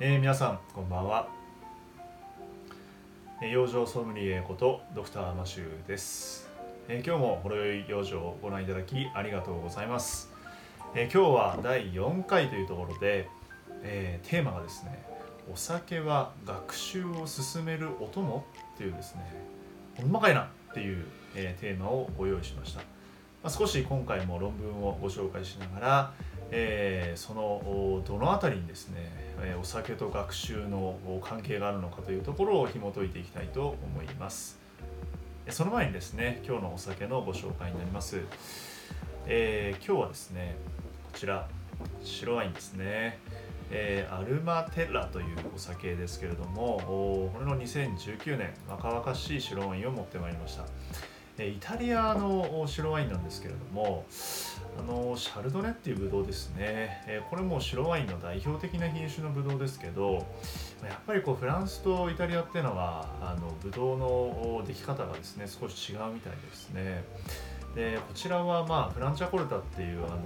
えー、皆さんこんばんは、えー、養生ソムリエことドクターマシューです、えー、今日もほろ酔い養生をご覧いただきありがとうございます、え今日は第4回というところで、えテーマがですねお酒は学習を進めるお供っていうですねほんまかいなっていう、えテーマをご用意しました、まあ、少し今回も論文をご紹介しながらえー、そのどの辺りにですね、えお酒と学習の関係があるのかというところを紐解いていきたいと思います。その前にですね今日のお酒のご紹介になります、えー、今日はですねこちら白ワインですね、えー、アルマテラというお酒ですけれどもこれの2019年若々しい白ワインを持ってまいりました。イタリアの白ワインなんですけれどもあのシャルドネっていうブドウですね、えこれも白ワインの代表的な品種のブドウですけどやっぱりこうフランスとイタリアっていうのはあのブドウの出来方がですね少し違うみたいですね。でこちらはまあフランチャコルタっていうあの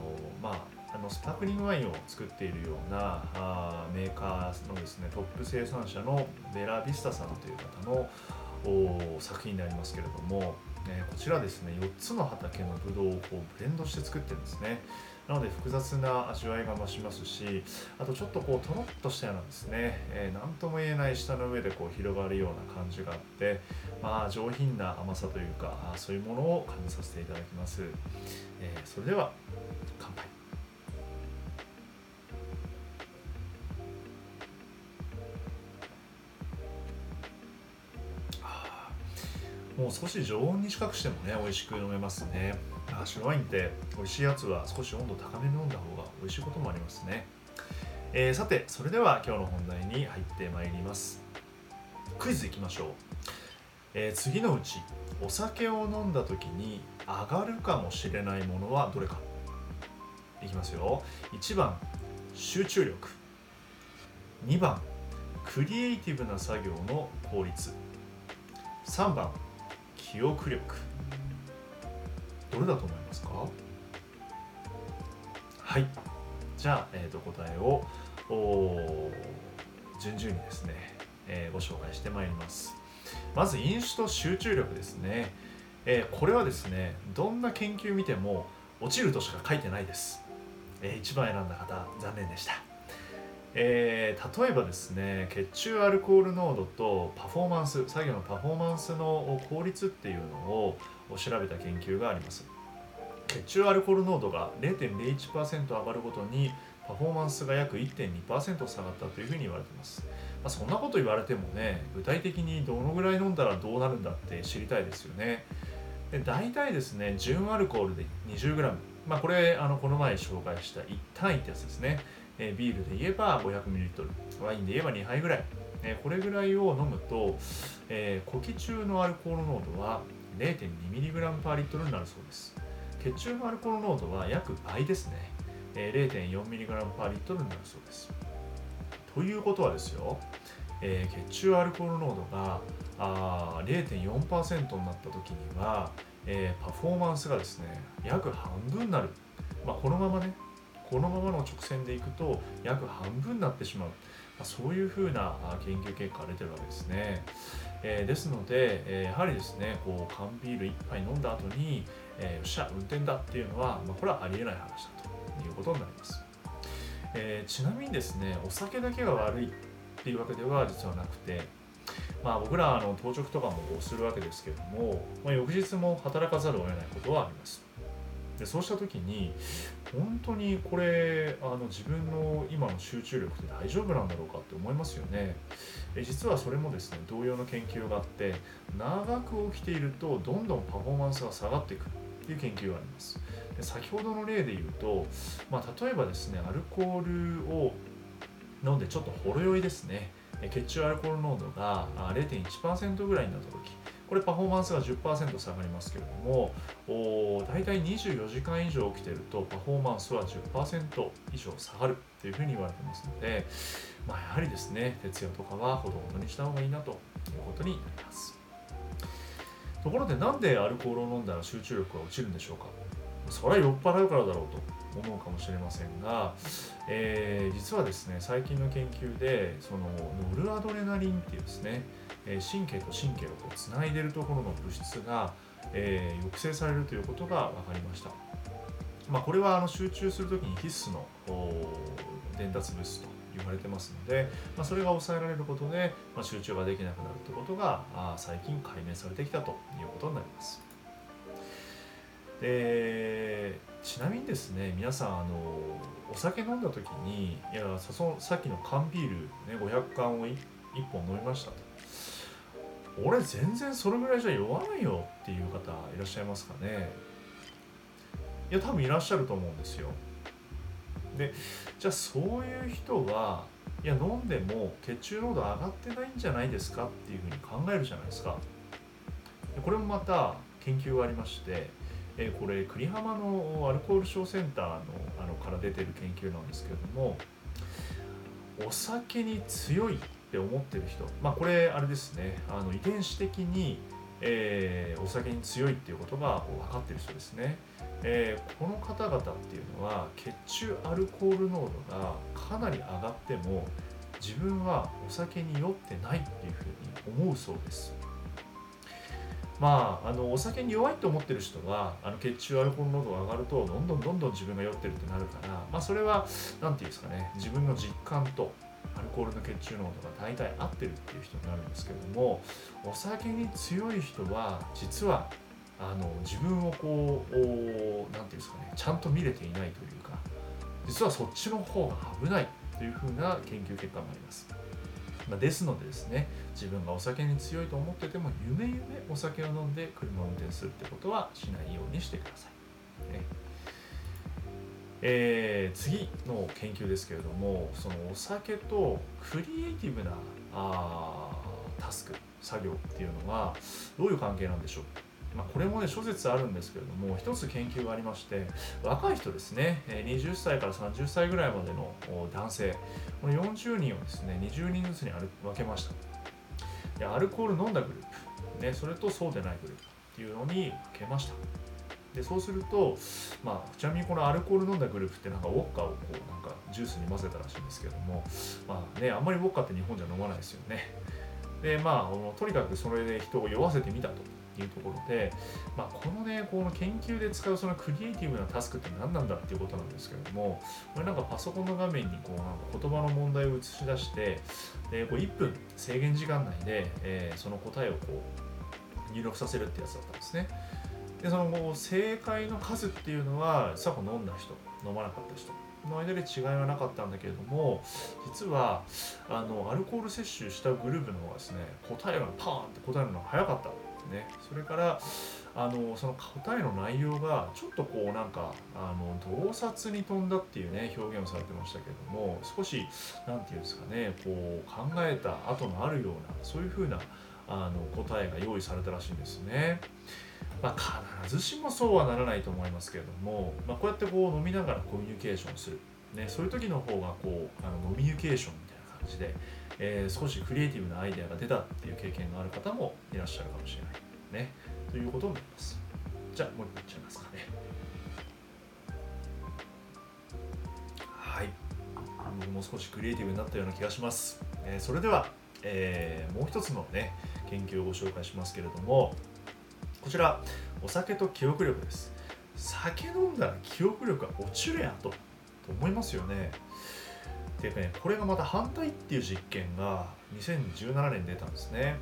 まああのスパークリングワインを作っているようなあメーカーのですねトップ生産者のベラ・ビスタさんという方の作品になりますけれどもえこちらですね4つの畑のブドウをこうブレンドして作ってるんですね。なので複雑な味わいが増しますしあとちょっとこうとろっとしたようなですね。何、えー、とも言えない舌の上でこう広がるような感じがあってまあ上品な甘さというかそういうものを感じさせていただきます、えー、それでは乾杯。もう少し常温に近くしてもね美味しく飲めますね。白ワインって美味しいやつは少し温度高めに飲んだ方が美味しいこともありますね、えー、さてそれでは今日の本題に入ってまいります。クイズいきましょう、えー、次のうちお酒を飲んだ時に上がるかもしれないものはどれか。いきますよ。1番集中力。2番クリエイティブな作業の効率。3番記憶力。どれだと思いますか？はい。じゃあ、えーと、答えを順々にですね、えー、ご紹介してまいります。まず飲酒と集中力ですね、えー、これはですねどんな研究見ても落ちるとしか書いてないです、えー、1番選んだ方残念でした。えー、例えばですね血中アルコール濃度とパフォーマンス作業のパフォーマンスの効率っていうのを調べた研究があります。血中アルコール濃度が0.01%上がるごとにパフォーマンスが約1.2%下がったというふうに言われています、まあ、そんなこと言われてもね具体的にどのぐらい飲んだらどうなるんだって知りたいですよね。で大体ですね純アルコールで 20g まあこれあのこの前紹介した1単位ってやつですね。えビールで言えば 500ml ワインで言えば2杯ぐらい、えこれぐらいを飲むと、え呼気中のアルコール濃度は 0.2mg パーリットルになるそうです。血中のアルコール濃度は約倍ですね、え 0.4mg パーリットルになるそうです。ということはですよ、えー、血中アルコール濃度があ0.4%になった時には、えー、パフォーマンスがですね約半分になる、まあ、このままねこのままの直線でいくと約半分になってしまう、まあ、そういうふうな研究結果が出てるわけですね、えー、ですので、えー、やはりですねこう缶ビール1杯飲んだ後に、えー、よっしゃ運転だっていうのは、まあ、これはありえない話だということになります、えちなみにですねお酒だけが悪いっていうわけでは実はなくてまあ、僕らあの当直とかもするわけですけれども、まあ、翌日も働かざるを得ないことはあります。でそうした時に本当にこれあの自分の今の集中力って大丈夫なんだろうかって思いますよね。え実はそれもですね同様の研究があって長く起きているとどんどんパフォーマンスが下がっていくっていう研究があります。で先ほどの例で言うと、まあ、例えばですねアルコールを飲んでちょっとほろ酔いですね。血中アルコール濃度が0.1%ぐらいになった時。これパフォーマンスが10%下がりますけれどもお大体24時間以上起きてるとパフォーマンスは10%以上下がるというふうに言われてますので、まあ、やはりですね徹夜とかはほどほどにした方がいいなということになります。ところでなんでアルコールを飲んだら集中力が落ちるんでしょうか。それは酔っ払うからだろうと。思うかもしれませんが、えー、実はですね最近の研究でそのノルアドレナリンっていうですね神経と神経をこうつないでるところの物質が、えー、抑制されるということが分かりました。まあ、これはあの集中するときに必須の伝達物質と言われてますので、まあ、それが抑えられることで、まあ、集中ができなくなるということがあ最近解明されてきたということになります。でちなみにですね皆さんあのお酒飲んだ時にいやそさっきの缶ビール、ね、500缶を 1, 1本飲みましたと。俺全然それぐらいじゃ酔わないよっていう方いらっしゃいますかね。いや多分いらっしゃると思うんですよ。でじゃあそういう人はいや飲んでも血中濃度上がってないんじゃないですかっていうふうに考えるじゃないですか。これもまた研究がありましてえこれ栗浜のアルコール症センターのあのから出てる研究なんですけれどもお酒に強いって思ってる人まあこれあれですね。あの遺伝子的に、えー、お酒に強いっていうことが分かってる人ですね、えー、この方々っていうのは血中アルコール濃度がかなり上がっても自分はお酒に酔ってないっていうふうに思うそうです。まあ、あのお酒に弱いと思ってる人はあの血中アルコール濃度が上がるとどんどんどんどん自分が酔ってるってなるから、まあ、それは何て言うんですかね自分の実感とアルコールの血中濃度が大体合ってるっていう人になるんですけどもお酒に強い人は実はあの自分をこう何て言うんですかねちゃんと見れていないというか実はそっちの方が危ないというふうな研究結果もあります。まあ、ですのでですね自分がお酒に強いと思ってても夢夢お酒を飲んで車を運転するってことはしないようにしてください。ねえー、次の研究ですけれどもそのお酒とクリエイティブなあタスク作業っていうのはどういう関係なんでしょう？まあ、これもね諸説あるんですけれども一つ研究がありまして若い人ですね20歳から30歳ぐらいまでの男性この40人をですね20人ずつに分けました。でアルコール飲んだグループ、ね、それとそうでないグループっていうのに分けました。でそうすると、まあ、ちなみにこのアルコール飲んだグループってなんかウォッカをこうなんかジュースに混ぜたらしいんですけども、まあね、あんまりウォッカって日本じゃ飲まないですよね。でまあとにかくそれで人を酔わせてみたと。ていうところで、まあ、このねこの研究で使うそのクリエイティブなタスクって何なんだっていうことなんですけれどもこれなんかパソコンの画面にこうなんか言葉の問題を映し出してでこう1分制限時間内で、えー、その答えをこう入力させるってやつだったんですね。でその正解の数っていうのはさこ飲んだ人飲まなかった人の間で違いはなかったんだけれども実はあのアルコール摂取したグループの方がですね答えがパーンって答えるのが早かったねそれからあのその答えの内容がちょっとこうなんかあの洞察に飛んだっていうね表現をされてましたけども少し何て言うんですかねこう考えた後のあるようなそういうふうなあの答えが用意されたらしいんですね。まあ、必ずしもそうはならないと思いますけれども、まあ、こうやってこう飲みながらコミュニケーションする、ね、そういう時の方がこうあの飲みニケーションみたいな感じでえー、少しクリエイティブなアイデアが出たっていう経験がある方もいらっしゃるかもしれないね。ということになります。じゃあもう一個いっちゃいますかね。はい。僕も少しクリエイティブになったような気がします、えー、それでは、えー、もう一つのね研究をご紹介しますけれどもこちらお酒と記憶力です。酒飲んだら記憶力が落ちるやんとと思いますよね。でねこれがまた反対っていう実験が2017年に出たんですね。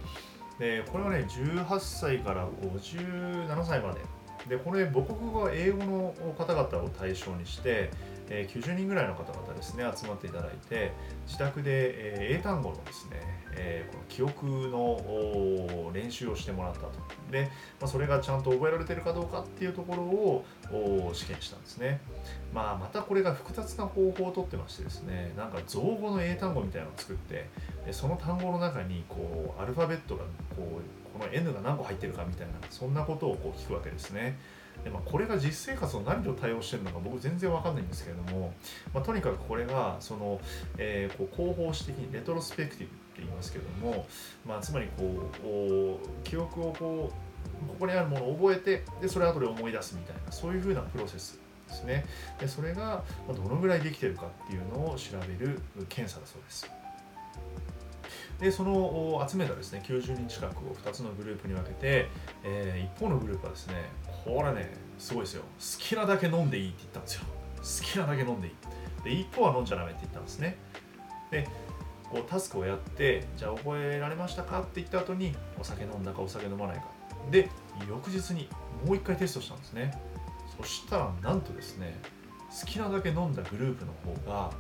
でこれはね18歳から57歳まで。でこれ母国語は英語の方々を対象にしてえ、90人ぐらいの方々ですね集まっていただいて自宅で、え、英単語のですね、え、この記憶の練習をしてもらったと。で、まあ、それがちゃんと覚えられてるかどうかっていうところを試験したんですね、まあ、またこれが複雑な方法をとってましてですねなんか造語の英単語みたいなのを作ってでその単語の中にこうアルファベットがこうこの N が何個入ってるかみたいなそんなことをこう聞くわけですね。で、まあ、これが実生活の何を対応してるのか僕全然わかんないんですけれども、まあ、とにかくこれがその、えー、こう広報史的にレトロスペクティブって言いますけれども、まあ、つまりこう記憶をこうここにあるものを覚えてでそれ後で思い出すみたいなそういうふうなプロセスですね。でそれがどのぐらいできてるかっていうのを調べる検査だそうです。でその集めたですね90人近くを2つのグループに分けて、えー、一方のグループはですねこれねすごいですよ。好きなだけ飲んでいいって言ったんですよ。好きなだけ飲んでいい。で一方は飲んじゃダメって言ったんですね。でこうタスクをやってじゃあ覚えられましたかって言った後にお酒飲んだかお酒飲まないか。で翌日にもう一回テストしたんですね。そしたらなんとですね好きなだけ飲んだグループの方が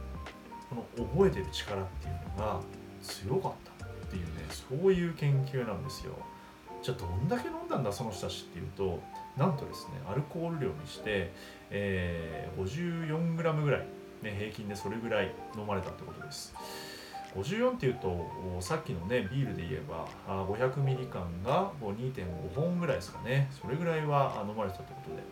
この覚えてる力っていうのが強かった。っていうねそういう研究なんですよ。じゃあどんだけ飲んだんだその人たちっていうとなんとですねアルコール量にして、えー、54g ぐらい、ね、平均でそれぐらい飲まれたってことです。54っていうとさっきのねビールで言えば500ミリ缶が2.5本ぐらいですかね。それぐらいは飲まれてたってことで。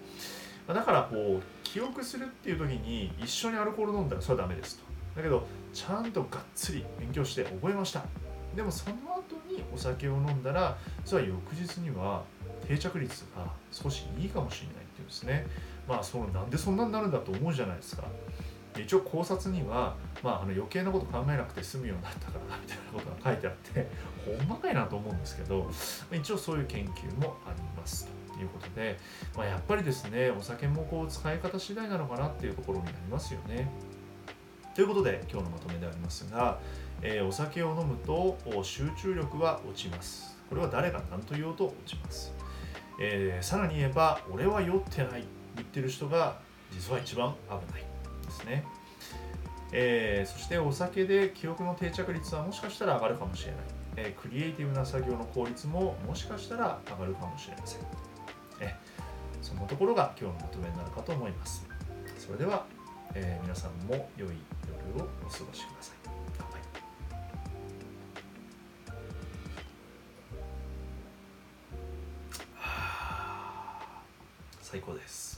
だからこう記憶するっていう時に一緒にアルコール飲んだらそれはダメですと。だけどちゃんとがっつり勉強して覚えました。でもその後にお酒を飲んだら実は翌日には定着率が少しいいかもしれないっていうんですね。まあそのなんでそんなになるんだと思うじゃないですか。一応考察には、まあ、あの余計なこと考えなくて済むようになったからみたいなことが書いてあってほんまかいなと思うんですけど一応そういう研究もあります。ということで、まあ、やっぱりですねお酒もこう使い方次第なのかなっていうところになりますよね。ということで今日のまとめでありますが、えー、お酒を飲むと集中力は落ちます。これは誰が何と言おうと落ちます。えー、さらに言えば俺は酔ってない言ってる人が実は一番危ないですね。えー、そしてお酒で記憶の定着率はもしかしたら上がるかもしれない、え、クリエイティブな作業の効率ももしかしたら上がるかもしれません、えそんなところが今日のまとめになるかと思いますそれでは、え、皆さんも良い夜をお過ごしください最高です。